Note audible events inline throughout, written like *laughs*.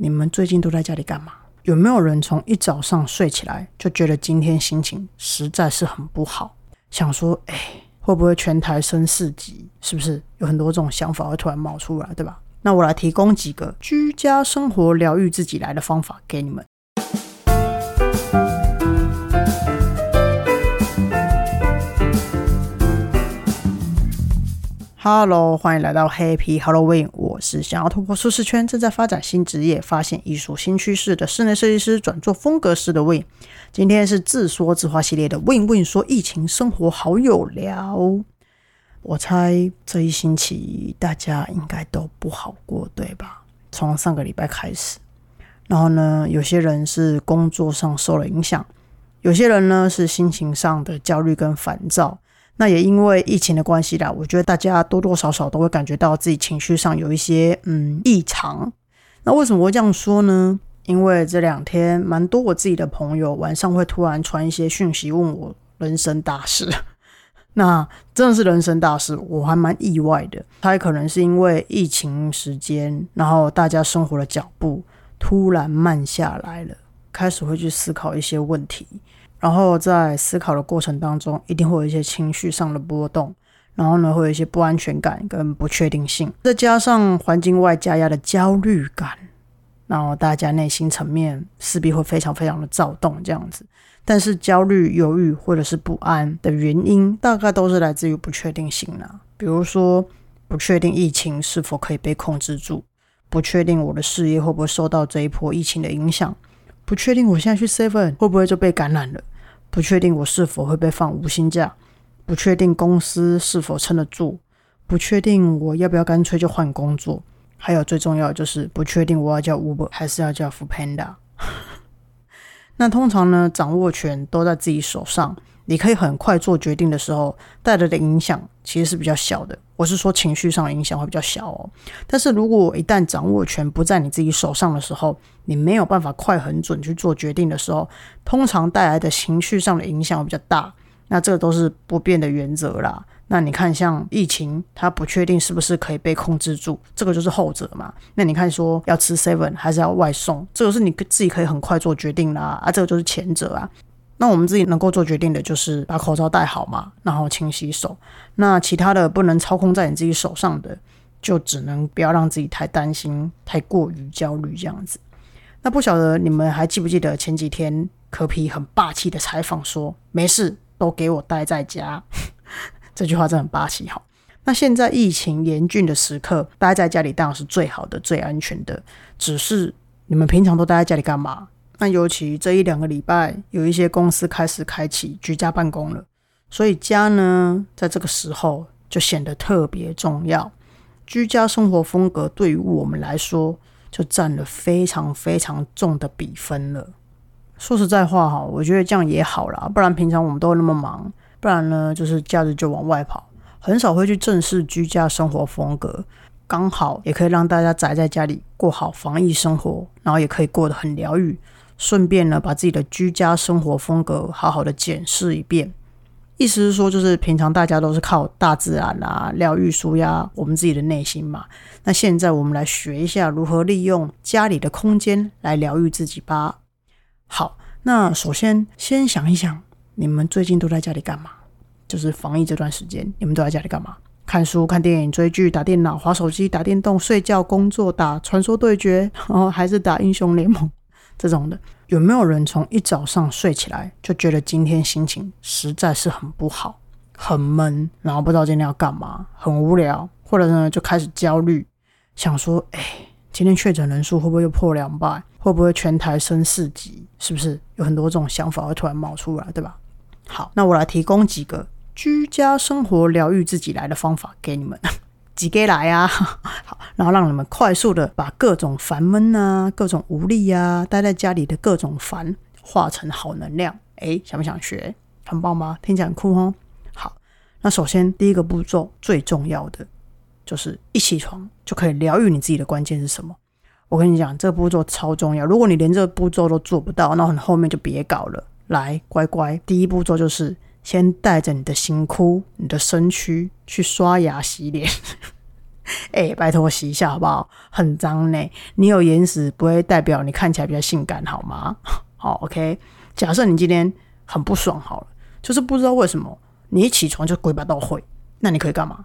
你们最近都在家里干嘛？有没有人从一早上睡起来就觉得今天心情实在是很不好，想说，哎，会不会全台升四级？是不是有很多这种想法会突然冒出来，对吧？那我来提供几个居家生活疗愈自己来的方法给你们。Hello，欢迎来到 Happy Halloween。我是想要突破舒适圈、正在发展新职业、发现艺术新趋势的室内设计师，转做风格师的 Win。今天是自说自话系列的 Win Win 说疫情生活好有聊。我猜这一星期大家应该都不好过，对吧？从上个礼拜开始，然后呢，有些人是工作上受了影响，有些人呢是心情上的焦虑跟烦躁。那也因为疫情的关系啦，我觉得大家多多少少都会感觉到自己情绪上有一些嗯异常。那为什么会这样说呢？因为这两天蛮多我自己的朋友晚上会突然传一些讯息问我人生大事，*laughs* 那真的是人生大事，我还蛮意外的。他也可能是因为疫情时间，然后大家生活的脚步突然慢下来了，开始会去思考一些问题。然后在思考的过程当中，一定会有一些情绪上的波动，然后呢，会有一些不安全感跟不确定性，再加上环境外加压的焦虑感，然后大家内心层面势必会非常非常的躁动这样子。但是焦虑、犹豫或者是不安的原因，大概都是来自于不确定性啦。比如说，不确定疫情是否可以被控制住，不确定我的事业会不会受到这一波疫情的影响。不确定我现在去 Seven 会不会就被感染了？不确定我是否会被放无薪假？不确定公司是否撑得住？不确定我要不要干脆就换工作？还有最重要就是不确定我要叫 Uber 还是要叫 f Panda。*laughs* 那通常呢，掌握权都在自己手上。你可以很快做决定的时候，带来的影响其实是比较小的。我是说情绪上的影响会比较小哦。但是如果一旦掌握权不在你自己手上的时候，你没有办法快很准去做决定的时候，通常带来的情绪上的影响会比较大。那这个都是不变的原则啦。那你看，像疫情，它不确定是不是可以被控制住，这个就是后者嘛。那你看说要吃 seven 还是要外送，这个是你自己可以很快做决定啦。啊，这个就是前者啊。那我们自己能够做决定的，就是把口罩戴好嘛，然后勤洗手。那其他的不能操控在你自己手上的，就只能不要让自己太担心、太过于焦虑这样子。那不晓得你们还记不记得前几天柯皮很霸气的采访说：“没事，都给我待在家。*laughs* ”这句话真的很霸气哈。那现在疫情严峻的时刻，待在家里当然是最好的、最安全的。只是你们平常都待在家里干嘛？那尤其这一两个礼拜，有一些公司开始开启居家办公了，所以家呢，在这个时候就显得特别重要。居家生活风格对于我们来说，就占了非常非常重的比分了。说实在话哈，我觉得这样也好啦，不然平常我们都那么忙，不然呢，就是假日就往外跑，很少会去正视居家生活风格。刚好也可以让大家宅在家里过好防疫生活，然后也可以过得很疗愈。顺便呢，把自己的居家生活风格好好的检视一遍。意思是说，就是平常大家都是靠大自然啊疗愈、舒压我们自己的内心嘛。那现在我们来学一下如何利用家里的空间来疗愈自己吧。好，那首先先想一想，你们最近都在家里干嘛？就是防疫这段时间，你们都在家里干嘛？看书、看电影、追剧、打电脑、划手机、打电动、睡觉、工作、打传说对决，然后还是打英雄联盟。这种的有没有人从一早上睡起来就觉得今天心情实在是很不好、很闷，然后不知道今天要干嘛，很无聊，或者呢就开始焦虑，想说：哎，今天确诊人数会不会又破两百？会不会全台升四级？是不是有很多这种想法会突然冒出来，对吧？好，那我来提供几个居家生活疗愈自己来的方法给你们。*laughs* 几给来呀？*laughs* 好，然后让你们快速的把各种烦闷啊、*laughs* 各种无力啊、待在家里的各种烦化成好能量。哎，想不想学？很棒吗？听起来很酷哦。好，那首先第一个步骤最重要的就是一起床就可以疗愈你自己的关键是什么？我跟你讲，这个步骤超重要。如果你连这个步骤都做不到，那你后面就别搞了。来，乖乖，第一步骤就是。先带着你的心哭，你的身躯去刷牙洗脸。*laughs* 哎，拜托洗一下好不好？很脏呢。你有眼屎不会代表你看起来比较性感好吗？*laughs* 好，OK。假设你今天很不爽好了，就是不知道为什么你一起床就鬼把到会，那你可以干嘛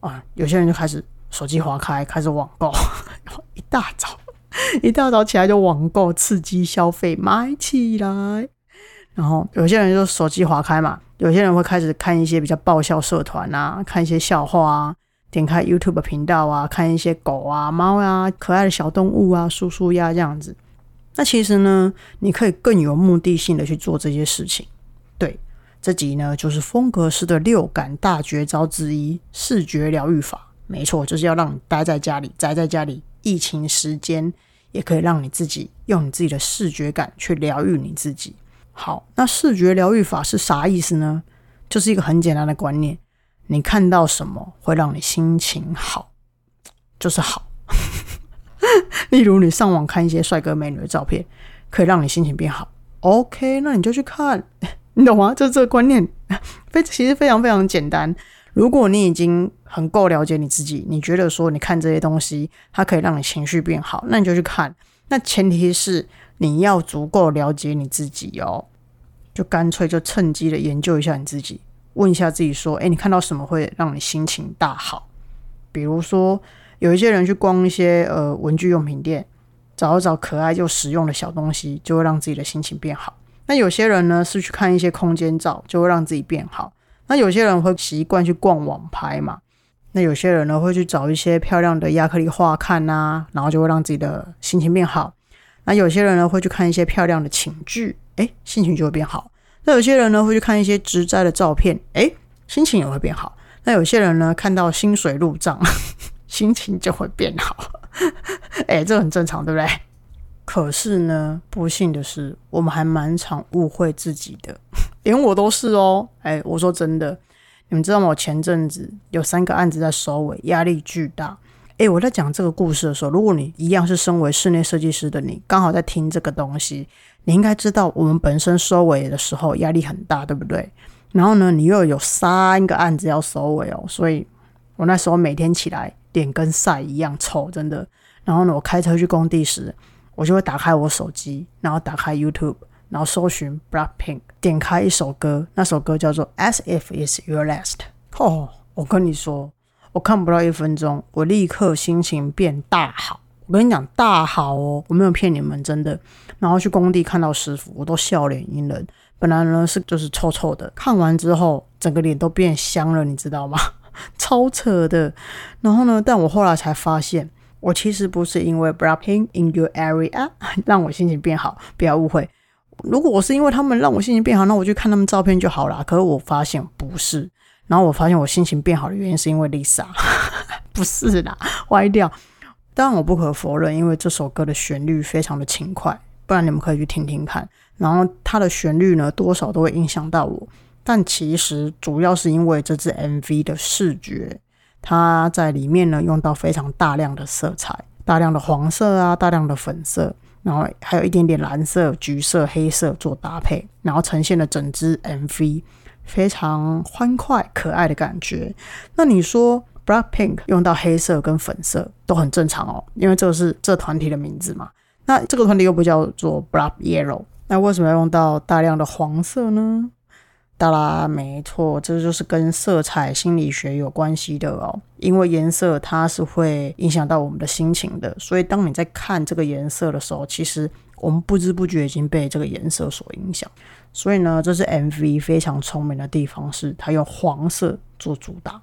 啊？有些人就开始手机划开，开始网购，*laughs* 一大早一大早起来就网购，刺激消费，买起来。然后有些人就手机划开嘛，有些人会开始看一些比较爆笑社团啊，看一些笑话啊。点开 YouTube 频道啊，看一些狗啊、猫啊、可爱的小动物啊、叔叔呀这样子。那其实呢，你可以更有目的性的去做这些事情。对，这集呢就是风格师的六感大绝招之一——视觉疗愈法。没错，就是要让你待在家里，宅在家里，疫情时间也可以让你自己用你自己的视觉感去疗愈你自己。好，那视觉疗愈法是啥意思呢？就是一个很简单的观念。你看到什么会让你心情好，就是好。*laughs* 例如，你上网看一些帅哥美女的照片，可以让你心情变好。OK，那你就去看，*laughs* 你懂吗？就这个观念，非其实非常非常简单。如果你已经很够了解你自己，你觉得说你看这些东西，它可以让你情绪变好，那你就去看。那前提是你要足够了解你自己哦，就干脆就趁机的研究一下你自己。问一下自己说：“哎，你看到什么会让你心情大好？比如说，有一些人去逛一些呃文具用品店，找一找可爱又实用的小东西，就会让自己的心情变好。那有些人呢是去看一些空间照，就会让自己变好。那有些人会习惯去逛网拍嘛？那有些人呢会去找一些漂亮的亚克力画看呐，然后就会让自己的心情变好。那有些人呢会去看一些漂亮的寝具，哎，心情就会变好。”那有些人呢会去看一些植栽的照片，哎，心情也会变好。那有些人呢看到薪水入账，*laughs* 心情就会变好。哎，这很正常，对不对？可是呢，不幸的是，我们还蛮常误会自己的，连我都是哦。哎，我说真的，你们知道吗？我前阵子有三个案子在收尾，压力巨大。哎，我在讲这个故事的时候，如果你一样是身为室内设计师的你，刚好在听这个东西。你应该知道，我们本身收尾的时候压力很大，对不对？然后呢，你又有三个案子要收尾哦，所以我那时候每天起来脸跟晒一样臭，真的。然后呢，我开车去工地时，我就会打开我手机，然后打开 YouTube，然后搜寻 Blackpink，点开一首歌，那首歌叫做《As If It's Your Last》。哦，我跟你说，我看不到一分钟，我立刻心情变大好。我跟你讲，大好哦，我没有骗你们，真的。然后去工地看到师傅，我都笑脸迎人。本来呢是就是臭臭的，看完之后整个脸都变香了，你知道吗？*laughs* 超扯的。然后呢，但我后来才发现，我其实不是因为 blocking in your area *laughs* 让我心情变好，不要误会。如果我是因为他们让我心情变好，那我就看他们照片就好了。可是我发现不是。然后我发现我心情变好的原因是因为 Lisa，*laughs* 不是啦，歪掉。当然，我不可否认，因为这首歌的旋律非常的轻快，不然你们可以去听听看。然后它的旋律呢，多少都会影响到我。但其实主要是因为这支 MV 的视觉，它在里面呢用到非常大量的色彩，大量的黄色啊，大量的粉色，然后还有一点点蓝色、橘色、黑色做搭配，然后呈现了整支 MV 非常欢快可爱的感觉。那你说？Blackpink 用到黑色跟粉色都很正常哦，因为这是这团体的名字嘛。那这个团体又不叫做 Black Yellow，那为什么要用到大量的黄色呢？当然，没错，这就是跟色彩心理学有关系的哦。因为颜色它是会影响到我们的心情的，所以当你在看这个颜色的时候，其实我们不知不觉已经被这个颜色所影响。所以呢，这是 MV 非常聪明的地方，是它用黄色做主打。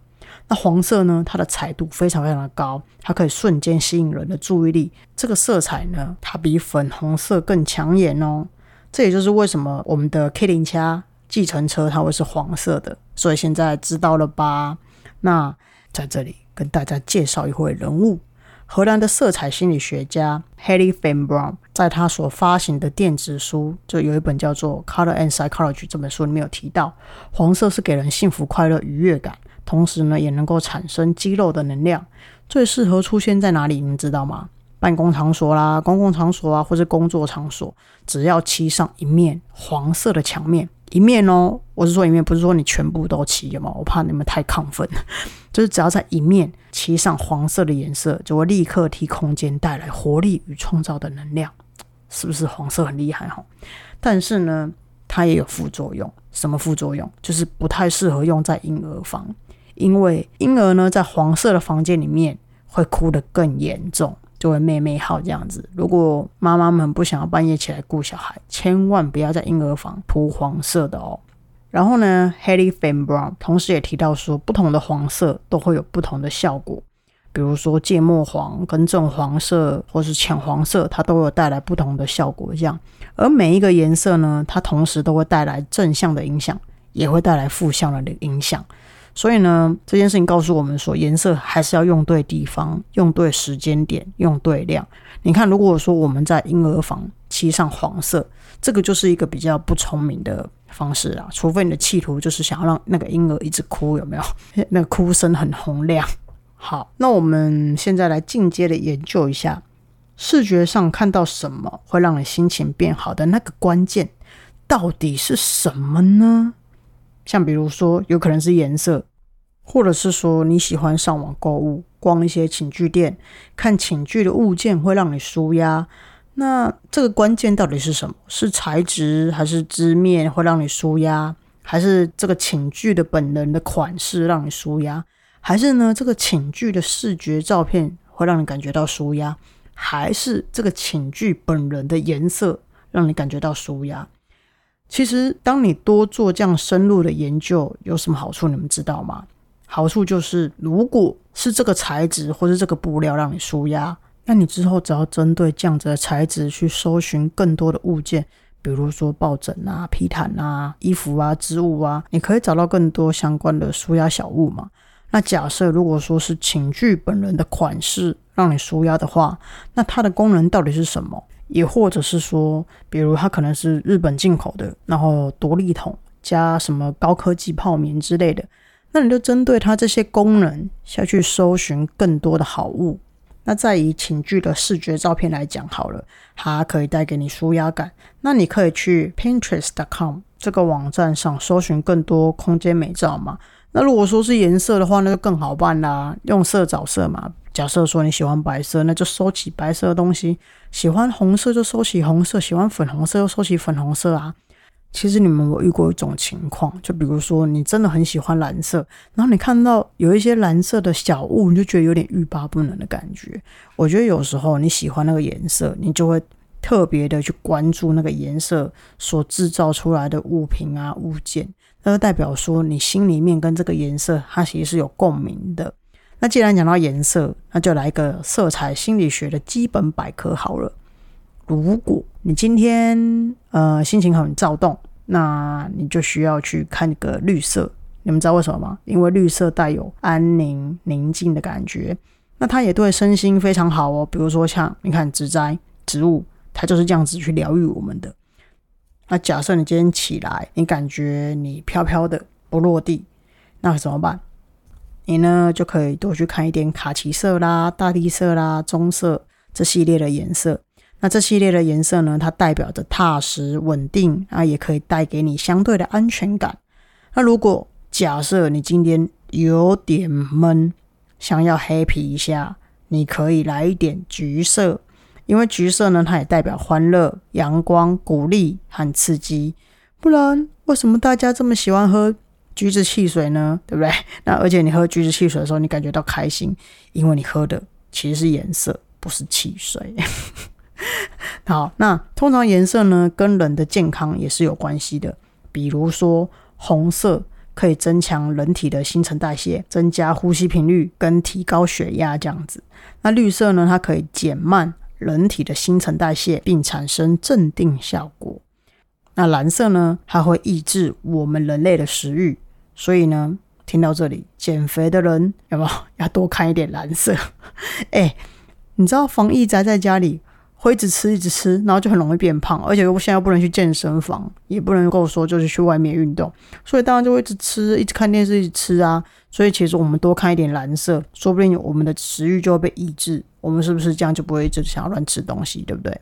那黄色呢？它的彩度非常非常的高，它可以瞬间吸引人的注意力。这个色彩呢，它比粉红色更抢眼哦。这也就是为什么我们的 K 零七计程车它会是黄色的。所以现在知道了吧？那在这里跟大家介绍一位人物，荷兰的色彩心理学家 Haley Van Brown，在他所发行的电子书就有一本叫做《Color and Psychology》这本书里面有提到，黄色是给人幸福、快乐、愉悦感。同时呢，也能够产生肌肉的能量，最适合出现在哪里？你知道吗？办公场所啦，公共场所啊，或者工作场所，只要漆上一面黄色的墙面，一面哦，我是说一面，不是说你全部都漆嘛，我怕你们太亢奋。*laughs* 就是只要在一面漆上黄色的颜色，就会立刻替空间带来活力与创造的能量，是不是黄色很厉害哈？但是呢，它也有副作用。什么副作用？就是不太适合用在婴儿房，因为婴儿呢在黄色的房间里面会哭得更严重，就会妹妹号这样子。如果妈妈们不想要半夜起来顾小孩，千万不要在婴儿房涂黄色的哦。然后呢，Haley Fan Brown 同时也提到说，不同的黄色都会有不同的效果，比如说芥末黄跟正黄色或是浅黄色，它都有带来不同的效果这样。而每一个颜色呢，它同时都会带来正向的影响，也会带来负向的影响。所以呢，这件事情告诉我们说，颜色还是要用对地方、用对时间点、用对量。你看，如果说我们在婴儿房漆上黄色，这个就是一个比较不聪明的方式啊。除非你的企图就是想要让那个婴儿一直哭，有没有？*laughs* 那个哭声很洪亮。好，那我们现在来进阶的研究一下。视觉上看到什么会让你心情变好的那个关键到底是什么呢？像比如说，有可能是颜色，或者是说你喜欢上网购物、逛一些寝具店、看寝具的物件会让你舒压。那这个关键到底是什么？是材质还是织面会让你舒压？还是这个寝具的本人的款式让你舒压？还是呢这个寝具的视觉照片会让你感觉到舒压？还是这个寝具本人的颜色让你感觉到舒压。其实，当你多做这样深入的研究，有什么好处？你们知道吗？好处就是，如果是这个材质或是这个布料让你舒压，那你之后只要针对这样子的材质去搜寻更多的物件，比如说抱枕啊、皮毯啊、衣服啊、织物啊，你可以找到更多相关的舒压小物嘛。那假设如果说是寝具本人的款式让你舒压的话，那它的功能到底是什么？也或者是说，比如它可能是日本进口的，然后独立桶加什么高科技泡棉之类的，那你就针对它这些功能下去搜寻更多的好物。那再以寝具的视觉照片来讲好了，它可以带给你舒压感。那你可以去 Pinterest.com 这个网站上搜寻更多空间美照嘛。那如果说是颜色的话，那就更好办啦，用色找色嘛。假设说你喜欢白色，那就收起白色的东西；喜欢红色就收起红色，喜欢粉红色就收起粉红色啊。其实你们有遇过一种情况，就比如说你真的很喜欢蓝色，然后你看到有一些蓝色的小物，你就觉得有点欲罢不能的感觉。我觉得有时候你喜欢那个颜色，你就会特别的去关注那个颜色所制造出来的物品啊物件。那就代表说，你心里面跟这个颜色，它其实是有共鸣的。那既然讲到颜色，那就来一个色彩心理学的基本百科好了。如果你今天呃心情很躁动，那你就需要去看个绿色。你们知道为什么吗？因为绿色带有安宁、宁静的感觉。那它也对身心非常好哦。比如说像你看植栽、植物，它就是这样子去疗愈我们的。那假设你今天起来，你感觉你飘飘的不落地，那怎么办？你呢就可以多去看一点卡其色啦、大地色啦、棕色这系列的颜色。那这系列的颜色呢，它代表着踏实稳定啊，也可以带给你相对的安全感。那如果假设你今天有点闷，想要 happy 一下，你可以来一点橘色。因为橘色呢，它也代表欢乐、阳光、鼓励和刺激。不然，为什么大家这么喜欢喝橘子汽水呢？对不对？那而且你喝橘子汽水的时候，你感觉到开心，因为你喝的其实是颜色，不是汽水。*laughs* 好，那通常颜色呢，跟人的健康也是有关系的。比如说，红色可以增强人体的新陈代谢，增加呼吸频率，跟提高血压这样子。那绿色呢，它可以减慢。人体的新陈代谢，并产生镇定效果。那蓝色呢？它会抑制我们人类的食欲。所以呢，听到这里，减肥的人有没有 *laughs* 要多看一点蓝色？*laughs* 哎，你知道防疫宅在家里。会一直吃，一直吃，然后就很容易变胖，而且我现在又不能去健身房，也不能够说就是去外面运动，所以当然就会一直吃，一直看电视，一直吃啊。所以其实我们多看一点蓝色，说不定我们的食欲就会被抑制。我们是不是这样就不会一直想要乱吃东西，对不对？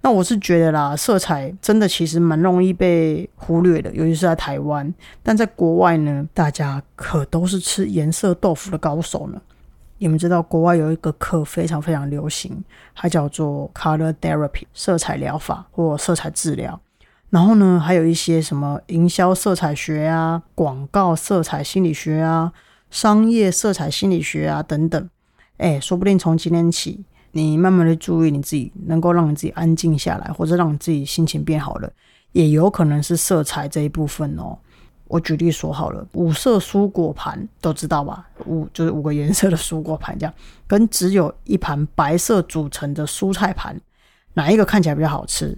那我是觉得啦，色彩真的其实蛮容易被忽略的，尤其是在台湾。但在国外呢，大家可都是吃颜色豆腐的高手呢。你们知道国外有一个课非常非常流行，它叫做 Color Therapy 色彩疗法或色彩治疗。然后呢，还有一些什么营销色彩学啊、广告色彩心理学啊、商业色彩心理学啊等等。哎，说不定从今天起。你慢慢的注意你自己，能够让你自己安静下来，或者让你自己心情变好了，也有可能是色彩这一部分哦。我举例说好了，五色蔬果盘都知道吧？五就是五个颜色的蔬果盘，这样跟只有一盘白色组成的蔬菜盘，哪一个看起来比较好吃？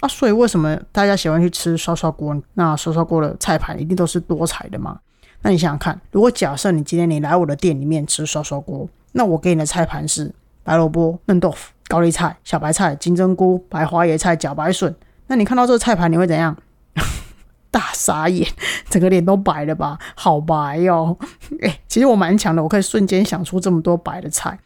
啊，所以为什么大家喜欢去吃烧烧锅？那烧烧锅的菜盘一定都是多彩的嘛？那你想想看，如果假设你今天你来我的店里面吃烧烧锅，那我给你的菜盘是？白萝卜、嫩豆腐、高丽菜、小白菜、金针菇、白花椰菜、茭白笋。那你看到这个菜盘，你会怎样？大傻眼，*laughs* 整个脸都白了吧？好白哦！哎，*laughs* 其实我蛮强的，我可以瞬间想出这么多白的菜。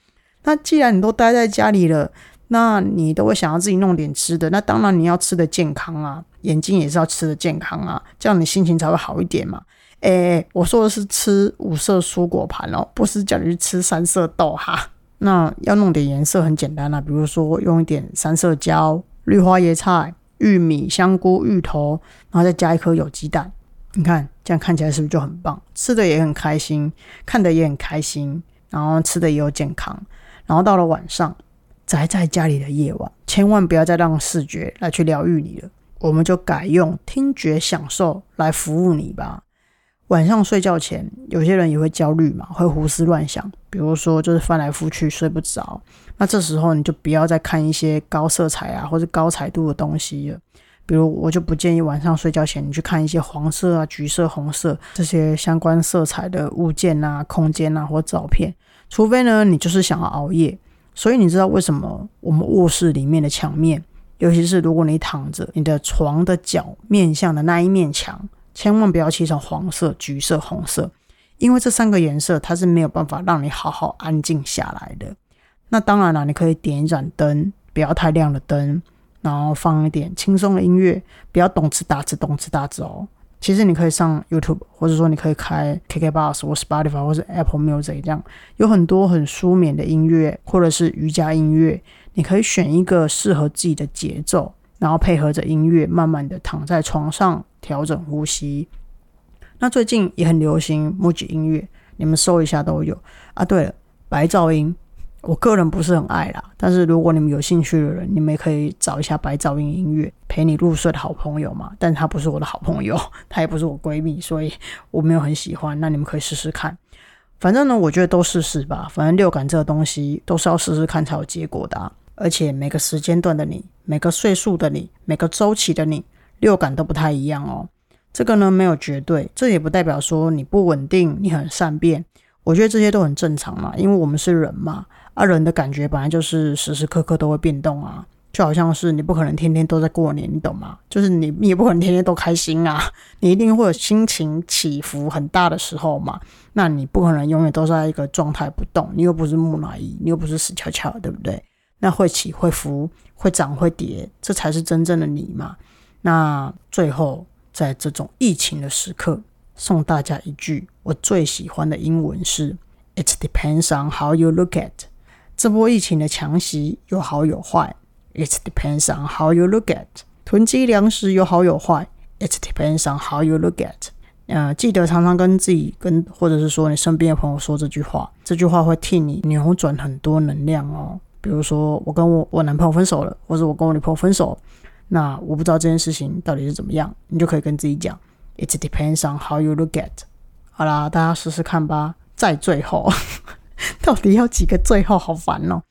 那既然你都待在家里了，那你都会想要自己弄点吃的。那当然你要吃的健康啊，眼睛也是要吃的健康啊，这样你心情才会好一点嘛。哎，我说的是吃五色蔬果盘哦，不是叫你去吃三色豆哈。那要弄点颜色很简单啦，比如说用一点三色椒、绿花椰菜、玉米、香菇、芋头，然后再加一颗有机蛋。你看这样看起来是不是就很棒？吃的也很开心，看的也很开心，然后吃的也有健康。然后到了晚上，宅在家里的夜晚，千万不要再让视觉来去疗愈你了，我们就改用听觉享受来服务你吧。晚上睡觉前，有些人也会焦虑嘛，会胡思乱想，比如说就是翻来覆去睡不着。那这时候你就不要再看一些高色彩啊或者高彩度的东西了。比如我就不建议晚上睡觉前你去看一些黄色啊、橘色、红色这些相关色彩的物件啊、空间啊或照片，除非呢你就是想要熬夜。所以你知道为什么我们卧室里面的墙面，尤其是如果你躺着，你的床的脚面向的那一面墙。千万不要漆成黄色、橘色、红色，因为这三个颜色它是没有办法让你好好安静下来的。那当然了，你可以点一盏灯，不要太亮的灯，然后放一点轻松的音乐，不要动次打次、动次打次哦。其实你可以上 YouTube，或者说你可以开 KKBox 或 Spotify 或是 Apple Music，这样有很多很舒眠的音乐，或者是瑜伽音乐，你可以选一个适合自己的节奏。然后配合着音乐，慢慢的躺在床上调整呼吸。那最近也很流行木吉音乐，你们搜一下都有啊。对了，白噪音，我个人不是很爱啦。但是如果你们有兴趣的人，你们也可以找一下白噪音音乐，陪你入睡的好朋友嘛。但他不是我的好朋友，*laughs* 他也不是我闺蜜，所以我没有很喜欢。那你们可以试试看。反正呢，我觉得都试试吧。反正六感这个东西都是要试试看才有结果的。而且每个时间段的你，每个岁数的你，每个周期的你，六感都不太一样哦。这个呢没有绝对，这也不代表说你不稳定，你很善变。我觉得这些都很正常嘛，因为我们是人嘛，啊，人的感觉本来就是时时刻刻都会变动啊。就好像是你不可能天天都在过年，你懂吗？就是你你也不可能天天都开心啊，你一定会有心情起伏很大的时候嘛。那你不可能永远都在一个状态不动，你又不是木乃伊，你又不是死翘翘，对不对？那会起会伏，会涨会跌，这才是真正的你嘛？那最后，在这种疫情的时刻，送大家一句我最喜欢的英文是：It depends on how you look at。这波疫情的强袭有好有坏，It depends on how you look at。囤积粮食有好有坏，It depends on how you look at。呃，记得常常跟自己跟，或者是说你身边的朋友说这句话，这句话会替你扭转很多能量哦。比如说，我跟我我男朋友分手了，或者我跟我女朋友分手，那我不知道这件事情到底是怎么样，你就可以跟自己讲，It depends on how you look at。好啦，大家试试看吧。在最后，*laughs* 到底要几个最后？好烦哦！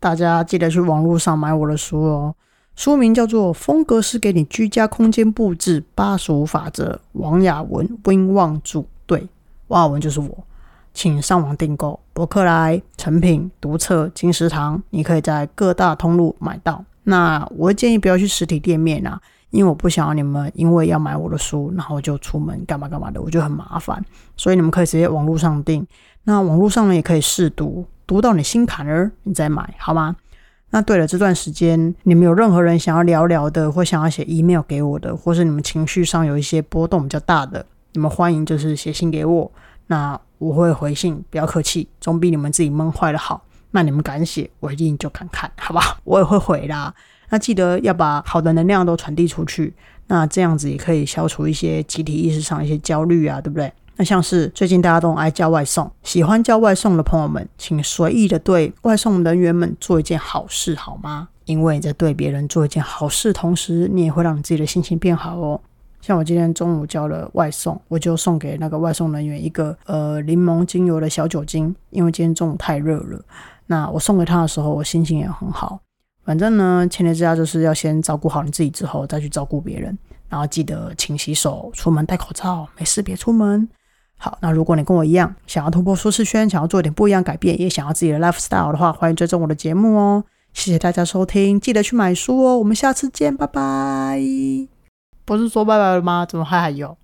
大家记得去网络上买我的书哦，书名叫做《风格是给你居家空间布置八十五法则》，王雅文、温望主对，王雅文就是我。请上网订购博客来、成品、读册、金石堂，你可以在各大通路买到。那我建议不要去实体店面啊，因为我不想要你们因为要买我的书，然后就出门干嘛干嘛的，我觉得很麻烦。所以你们可以直接网络上订。那网络上呢也可以试读，读到你心坎儿，你再买好吗？那对了，这段时间你们有任何人想要聊聊的，或想要写 email 给我的，或是你们情绪上有一些波动比较大的，你们欢迎就是写信给我，那我会回信，不要客气，总比你们自己闷坏了好。那你们敢写，我一定就敢看，好吧？*laughs* 我也会回啦。那记得要把好的能量都传递出去，那这样子也可以消除一些集体意识上一些焦虑啊，对不对？那像是最近大家都爱叫外送，喜欢叫外送的朋友们，请随意的对外送人员们做一件好事，好吗？因为在对别人做一件好事同时，你也会让你自己的心情变好哦。像我今天中午叫了外送，我就送给那个外送人员一个呃柠檬精油的小酒精，因为今天中午太热了。那我送给他的时候，我心情也很好。反正呢，前提之下就是要先照顾好你自己，之后再去照顾别人。然后记得勤洗手，出门戴口罩，没事别出门。好，那如果你跟我一样，想要突破舒适圈，想要做点不一样改变，也想要自己的 lifestyle 的话，欢迎追踪我的节目哦。谢谢大家收听，记得去买书哦。我们下次见，拜拜。不是说拜拜了吗？怎么还还有？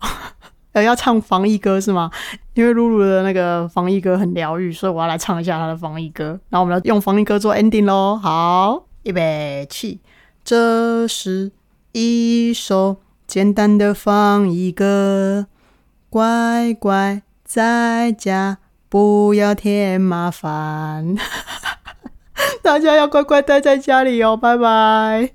呃，要唱防疫歌是吗？因为露露的那个防疫歌很疗愈，所以我要来唱一下她的防疫歌。然后我们要用防疫歌做 ending 喽。好，预备起，这是一首简单的防疫歌。乖乖在家，不要添麻烦。*laughs* 大家要乖乖待在家里哦，拜拜。